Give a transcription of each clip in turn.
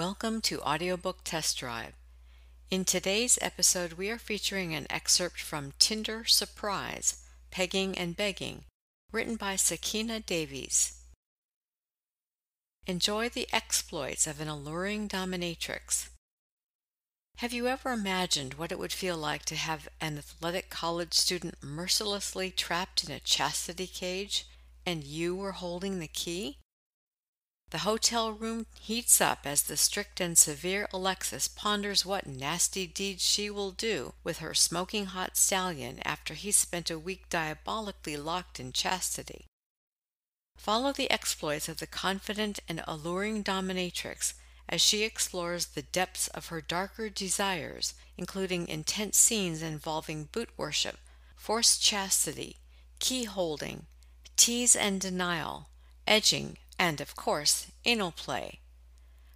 Welcome to Audiobook Test Drive. In today's episode, we are featuring an excerpt from Tinder Surprise Pegging and Begging, written by Sakina Davies. Enjoy the exploits of an alluring dominatrix. Have you ever imagined what it would feel like to have an athletic college student mercilessly trapped in a chastity cage and you were holding the key? The hotel room heats up as the strict and severe Alexis ponders what nasty deed she will do with her smoking hot stallion after he's spent a week diabolically locked in chastity. Follow the exploits of the confident and alluring dominatrix as she explores the depths of her darker desires, including intense scenes involving boot worship, forced chastity, key holding, tease and denial, edging, and, of course, anal play.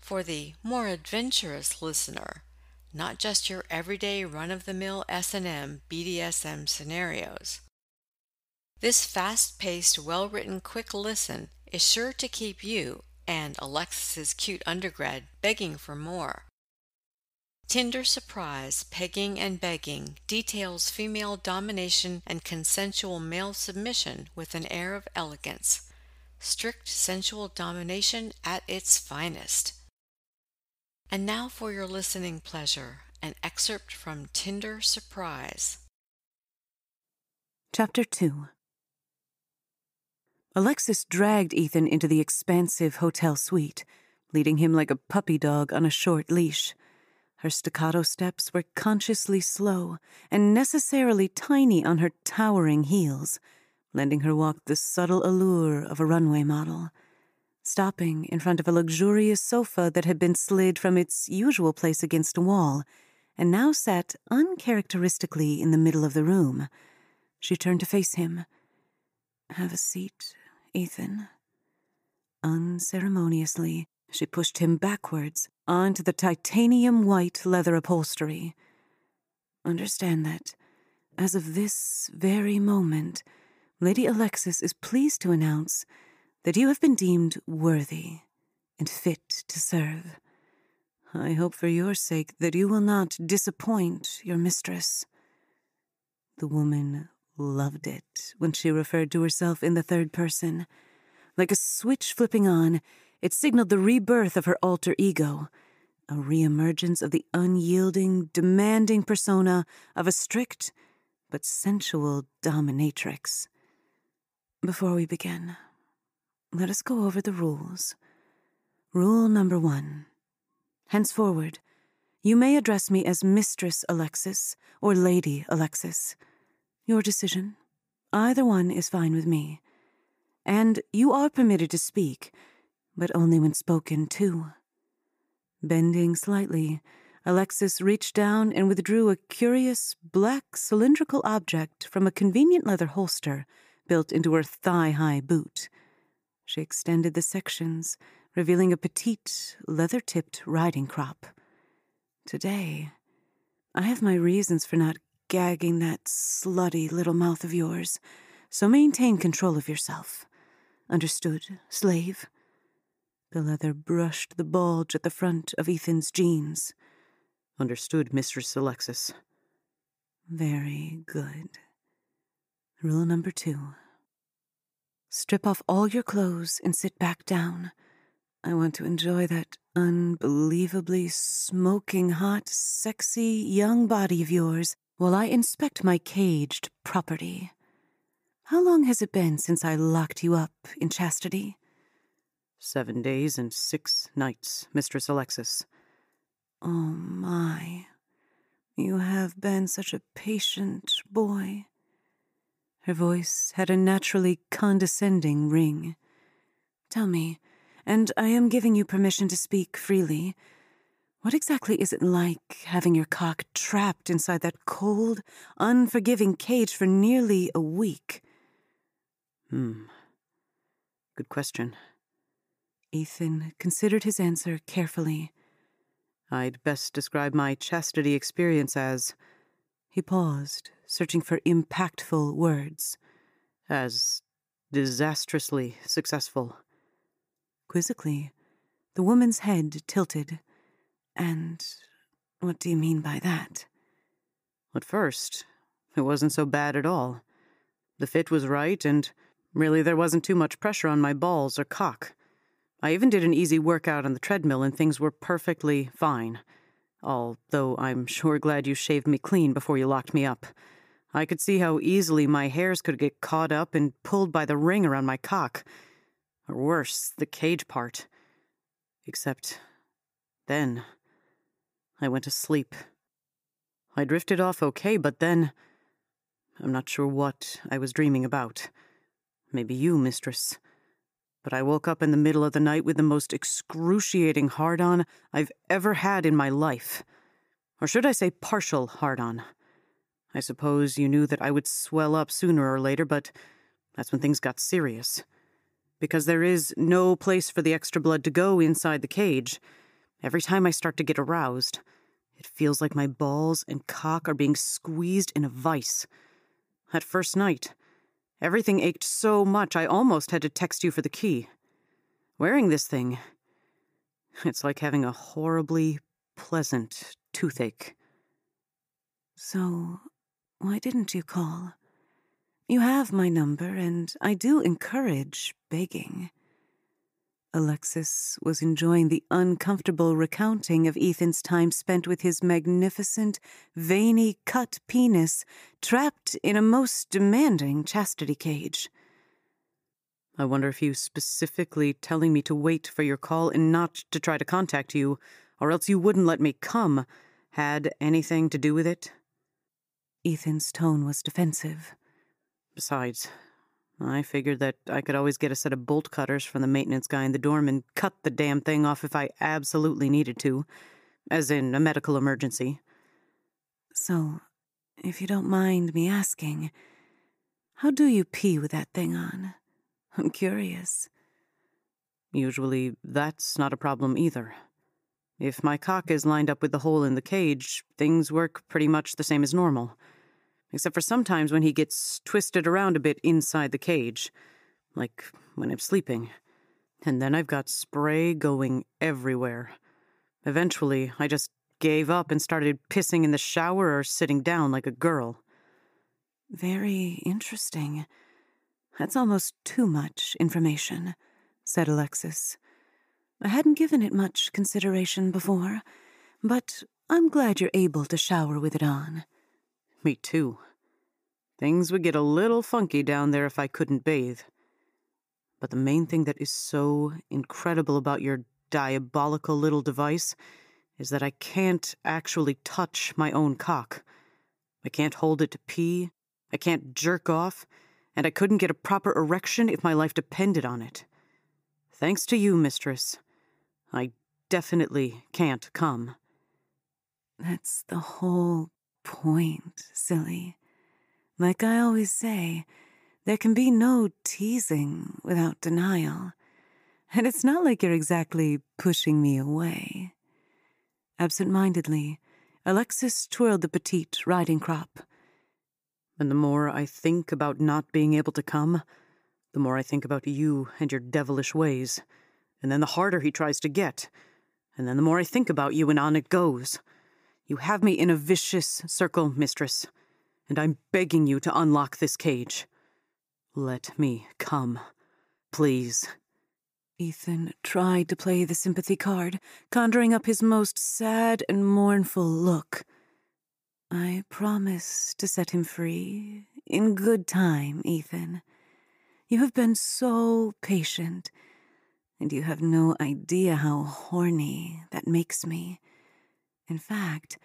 For the more adventurous listener, not just your everyday run-of-the-mill S&M BDSM scenarios. This fast-paced, well-written quick listen is sure to keep you and Alexis's cute undergrad begging for more. Tinder Surprise, Pegging and Begging details female domination and consensual male submission with an air of elegance strict sensual domination at its finest. And now for your listening pleasure, an excerpt from Tinder Surprise. Chapter 2 Alexis dragged Ethan into the expansive hotel suite, leading him like a puppy dog on a short leash. Her staccato steps were consciously slow and necessarily tiny on her towering heels lending her walk the subtle allure of a runway model. Stopping in front of a luxurious sofa that had been slid from its usual place against a wall and now sat uncharacteristically in the middle of the room, she turned to face him. Have a seat, Ethan. Unceremoniously, she pushed him backwards onto the titanium white leather upholstery. Understand that, as of this very moment, Lady Alexis is pleased to announce that you have been deemed worthy and fit to serve. I hope for your sake that you will not disappoint your mistress. The woman loved it when she referred to herself in the third person. Like a switch flipping on, it signaled the rebirth of her alter ego, a reemergence of the unyielding, demanding persona of a strict but sensual dominatrix. Before we begin, let us go over the rules. Rule number one Henceforward, you may address me as Mistress Alexis or Lady Alexis. Your decision. Either one is fine with me. And you are permitted to speak, but only when spoken to. Bending slightly, Alexis reached down and withdrew a curious black cylindrical object from a convenient leather holster built into her thigh high boot. She extended the sections, revealing a petite, leather tipped riding crop. Today, I have my reasons for not gagging that slutty little mouth of yours, so maintain control of yourself. Understood, slave? The leather brushed the bulge at the front of Ethan's jeans. Understood, Mistress Alexis. Very good. Rule number two Strip off all your clothes and sit back down. I want to enjoy that unbelievably smoking hot, sexy young body of yours while I inspect my caged property. How long has it been since I locked you up in chastity? Seven days and six nights, Mistress Alexis. Oh my. You have been such a patient boy. Her voice had a naturally condescending ring. Tell me, and I am giving you permission to speak freely, what exactly is it like having your cock trapped inside that cold, unforgiving cage for nearly a week? Hmm. Good question. Ethan considered his answer carefully. I'd best describe my chastity experience as. He paused, searching for impactful words. As disastrously successful. Quizzically, the woman's head tilted, And what do you mean by that? At first, it wasn't so bad at all. The fit was right, and really there wasn't too much pressure on my balls or cock. I even did an easy workout on the treadmill, and things were perfectly fine. Although I'm sure glad you shaved me clean before you locked me up. I could see how easily my hairs could get caught up and pulled by the ring around my cock. Or worse, the cage part. Except then I went to sleep. I drifted off okay, but then I'm not sure what I was dreaming about. Maybe you, mistress. But I woke up in the middle of the night with the most excruciating hard on I've ever had in my life. Or should I say partial hard on? I suppose you knew that I would swell up sooner or later, but that's when things got serious. Because there is no place for the extra blood to go inside the cage. Every time I start to get aroused, it feels like my balls and cock are being squeezed in a vice. That first night, everything ached so much I almost had to text you for the key. Wearing this thing, it's like having a horribly pleasant toothache. So, why didn't you call? You have my number, and I do encourage begging. Alexis was enjoying the uncomfortable recounting of Ethan's time spent with his magnificent, veiny cut penis trapped in a most demanding chastity cage. I wonder if you specifically telling me to wait for your call and not to try to contact you, or else you wouldn't let me come, had anything to do with it? Ethan's tone was defensive. Besides, I figured that I could always get a set of bolt cutters from the maintenance guy in the dorm and cut the damn thing off if I absolutely needed to, as in a medical emergency. So, if you don't mind me asking, how do you pee with that thing on? I'm curious. Usually, that's not a problem either. If my cock is lined up with the hole in the cage, things work pretty much the same as normal except for sometimes when he gets twisted around a bit inside the cage, like when I'm sleeping. And then I've got spray going everywhere. Eventually, I just gave up and started pissing in the shower or sitting down like a girl. Very interesting. That's almost too much information, said Alexis. I hadn't given it much consideration before, but I'm glad you're able to shower with it on. Me too. Things would get a little funky down there if I couldn't bathe. But the main thing that is so incredible about your diabolical little device is that I can't actually touch my own cock. I can't hold it to pee, I can't jerk off, and I couldn't get a proper erection if my life depended on it. Thanks to you, mistress, I definitely can't come. That's the whole point, silly. Like I always say, there can be no teasing without denial. And it's not like you're exactly pushing me away. Absent mindedly, Alexis twirled the petite riding crop. And the more I think about not being able to come, the more I think about you and your devilish ways. And then the harder he tries to get. And then the more I think about you, and on it goes. You have me in a vicious circle, mistress, and I'm begging you to unlock this cage. Let me come, please. Ethan tried to play the sympathy card, conjuring up his most sad and mournful look. I promise to set him free in good time, Ethan. You have been so patient, and you have no idea how horny that makes me. In fact,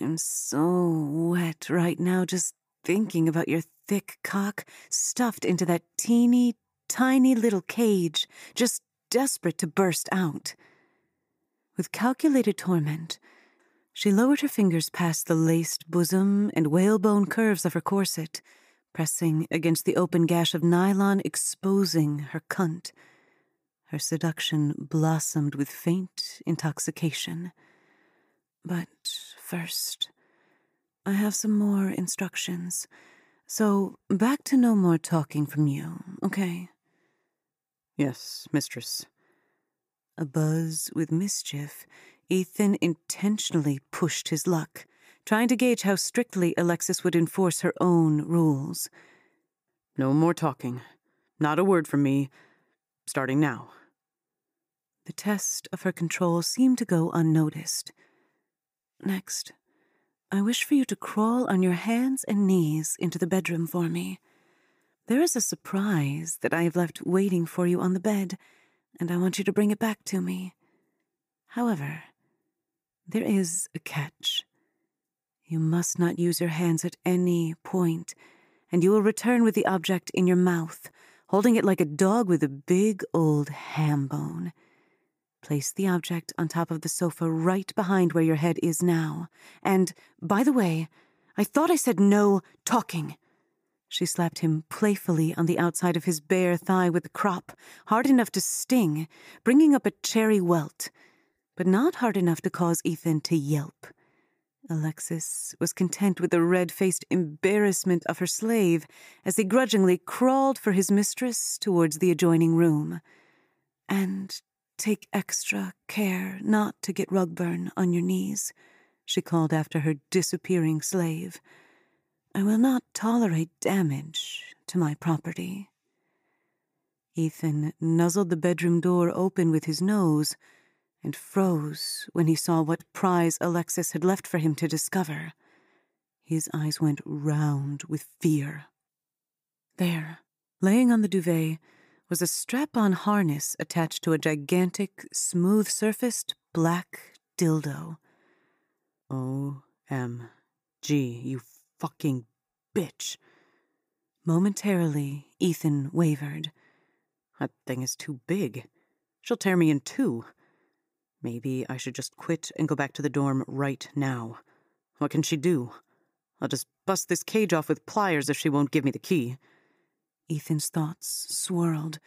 I'm so wet right now just thinking about your thick cock stuffed into that teeny, tiny little cage, just desperate to burst out. With calculated torment, she lowered her fingers past the laced bosom and whalebone curves of her corset, pressing against the open gash of nylon, exposing her cunt. Her seduction blossomed with faint intoxication. But first, I have some more instructions. So, back to no more talking from you, okay? Yes, mistress. A buzz with mischief Ethan intentionally pushed his luck, trying to gauge how strictly Alexis would enforce her own rules. No more talking. Not a word from me. Starting now. The test of her control seemed to go unnoticed. Next, I wish for you to crawl on your hands and knees into the bedroom for me. There is a surprise that I have left waiting for you on the bed, and I want you to bring it back to me. However, there is a catch. You must not use your hands at any point, and you will return with the object in your mouth, holding it like a dog with a big old ham bone. Place the object on top of the sofa right behind where your head is now. And, by the way, I thought I said no talking. She slapped him playfully on the outside of his bare thigh with the crop, hard enough to sting, bringing up a cherry welt but not hard enough to cause Ethan to yelp. Alexis was content with the red faced embarrassment of her slave as he grudgingly crawled for his mistress towards the adjoining room. And take extra care not to get rug burn on your knees, she called after her disappearing slave. I will not tolerate damage to my property. Ethan nuzzled the bedroom door open with his nose and froze when he saw what prize Alexis had left for him to discover. His eyes went round with fear. There, laying on the duvet, was a strap on harness attached to a gigantic, smooth surfaced black dildo. O.M.G., you fucking bitch. Momentarily, Ethan wavered. That thing is too big. She'll tear me in two. Maybe I should just quit and go back to the dorm right now. What can she do? I'll just bust this cage off with pliers if she won't give me the key. Ethan's thoughts swirled,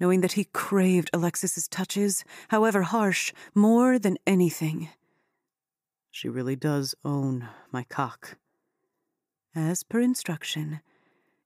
knowing that he craved Alexis's touches, however harsh, more than anything. She really does own my cock. As per instruction,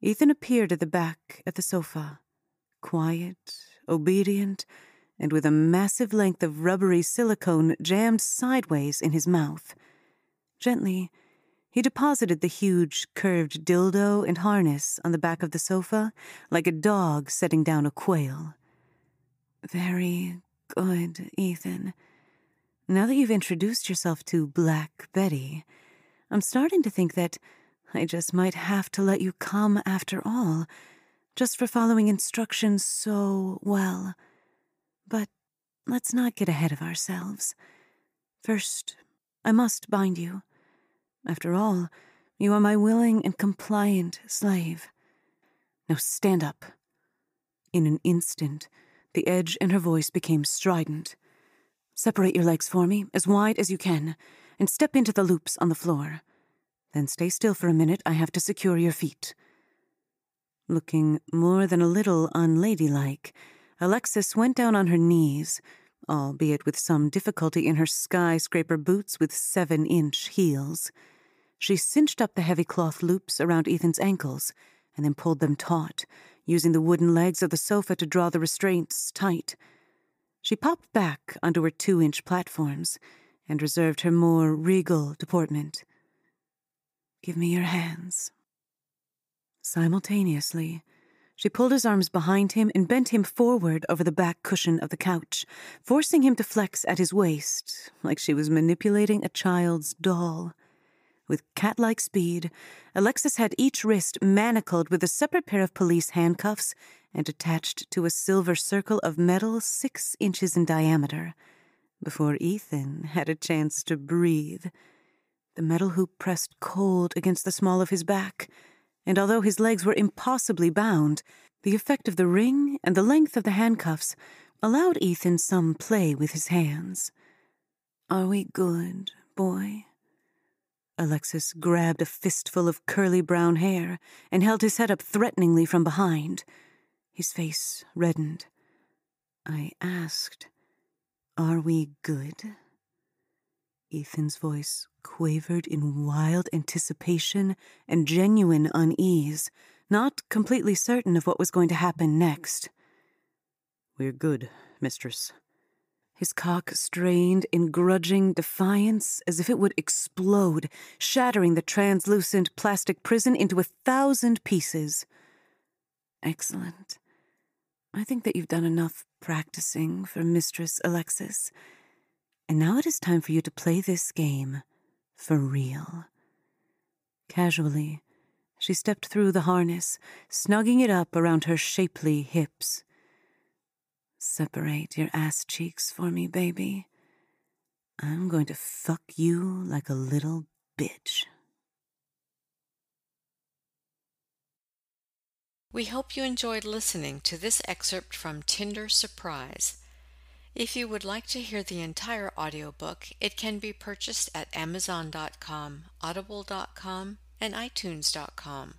Ethan appeared at the back at the sofa, quiet, obedient, and with a massive length of rubbery silicone jammed sideways in his mouth. Gently, he deposited the huge, curved dildo and harness on the back of the sofa like a dog setting down a quail. Very good, Ethan. Now that you've introduced yourself to Black Betty, I'm starting to think that I just might have to let you come after all, just for following instructions so well. But let's not get ahead of ourselves. First, I must bind you. After all, you are my willing and compliant slave. Now stand up. In an instant, the edge in her voice became strident. Separate your legs for me, as wide as you can, and step into the loops on the floor. Then stay still for a minute. I have to secure your feet. Looking more than a little unladylike, Alexis went down on her knees, albeit with some difficulty in her skyscraper boots with seven inch heels. She cinched up the heavy cloth loops around Ethan's ankles and then pulled them taut, using the wooden legs of the sofa to draw the restraints tight. She popped back onto her two inch platforms and reserved her more regal deportment. Give me your hands. Simultaneously, she pulled his arms behind him and bent him forward over the back cushion of the couch, forcing him to flex at his waist like she was manipulating a child's doll. With cat like speed, Alexis had each wrist manacled with a separate pair of police handcuffs and attached to a silver circle of metal six inches in diameter. Before Ethan had a chance to breathe, the metal hoop pressed cold against the small of his back and although his legs were impossibly bound, the effect of the ring and the length of the handcuffs allowed Ethan some play with his hands. Are we good, boy? Alexis grabbed a fistful of curly brown hair and held his head up threateningly from behind. His face reddened. I asked, Are we good? Ethan's voice quavered in wild anticipation and genuine unease, not completely certain of what was going to happen next. We're good, mistress. his cock strained in grudging defiance as if it would explode, shattering the translucent plastic prison into a thousand pieces. Excellent. I think that you've done enough practicing for Mistress Alexis. And now it is time for you to play this game for real. Casually, she stepped through the harness, snugging it up around her shapely hips. Separate your ass cheeks for me, baby. I'm going to fuck you like a little bitch. We hope you enjoyed listening to this excerpt from Tinder Surprise. If you would like to hear the entire audiobook, it can be purchased at Amazon.com, Audible.com, and iTunes.com.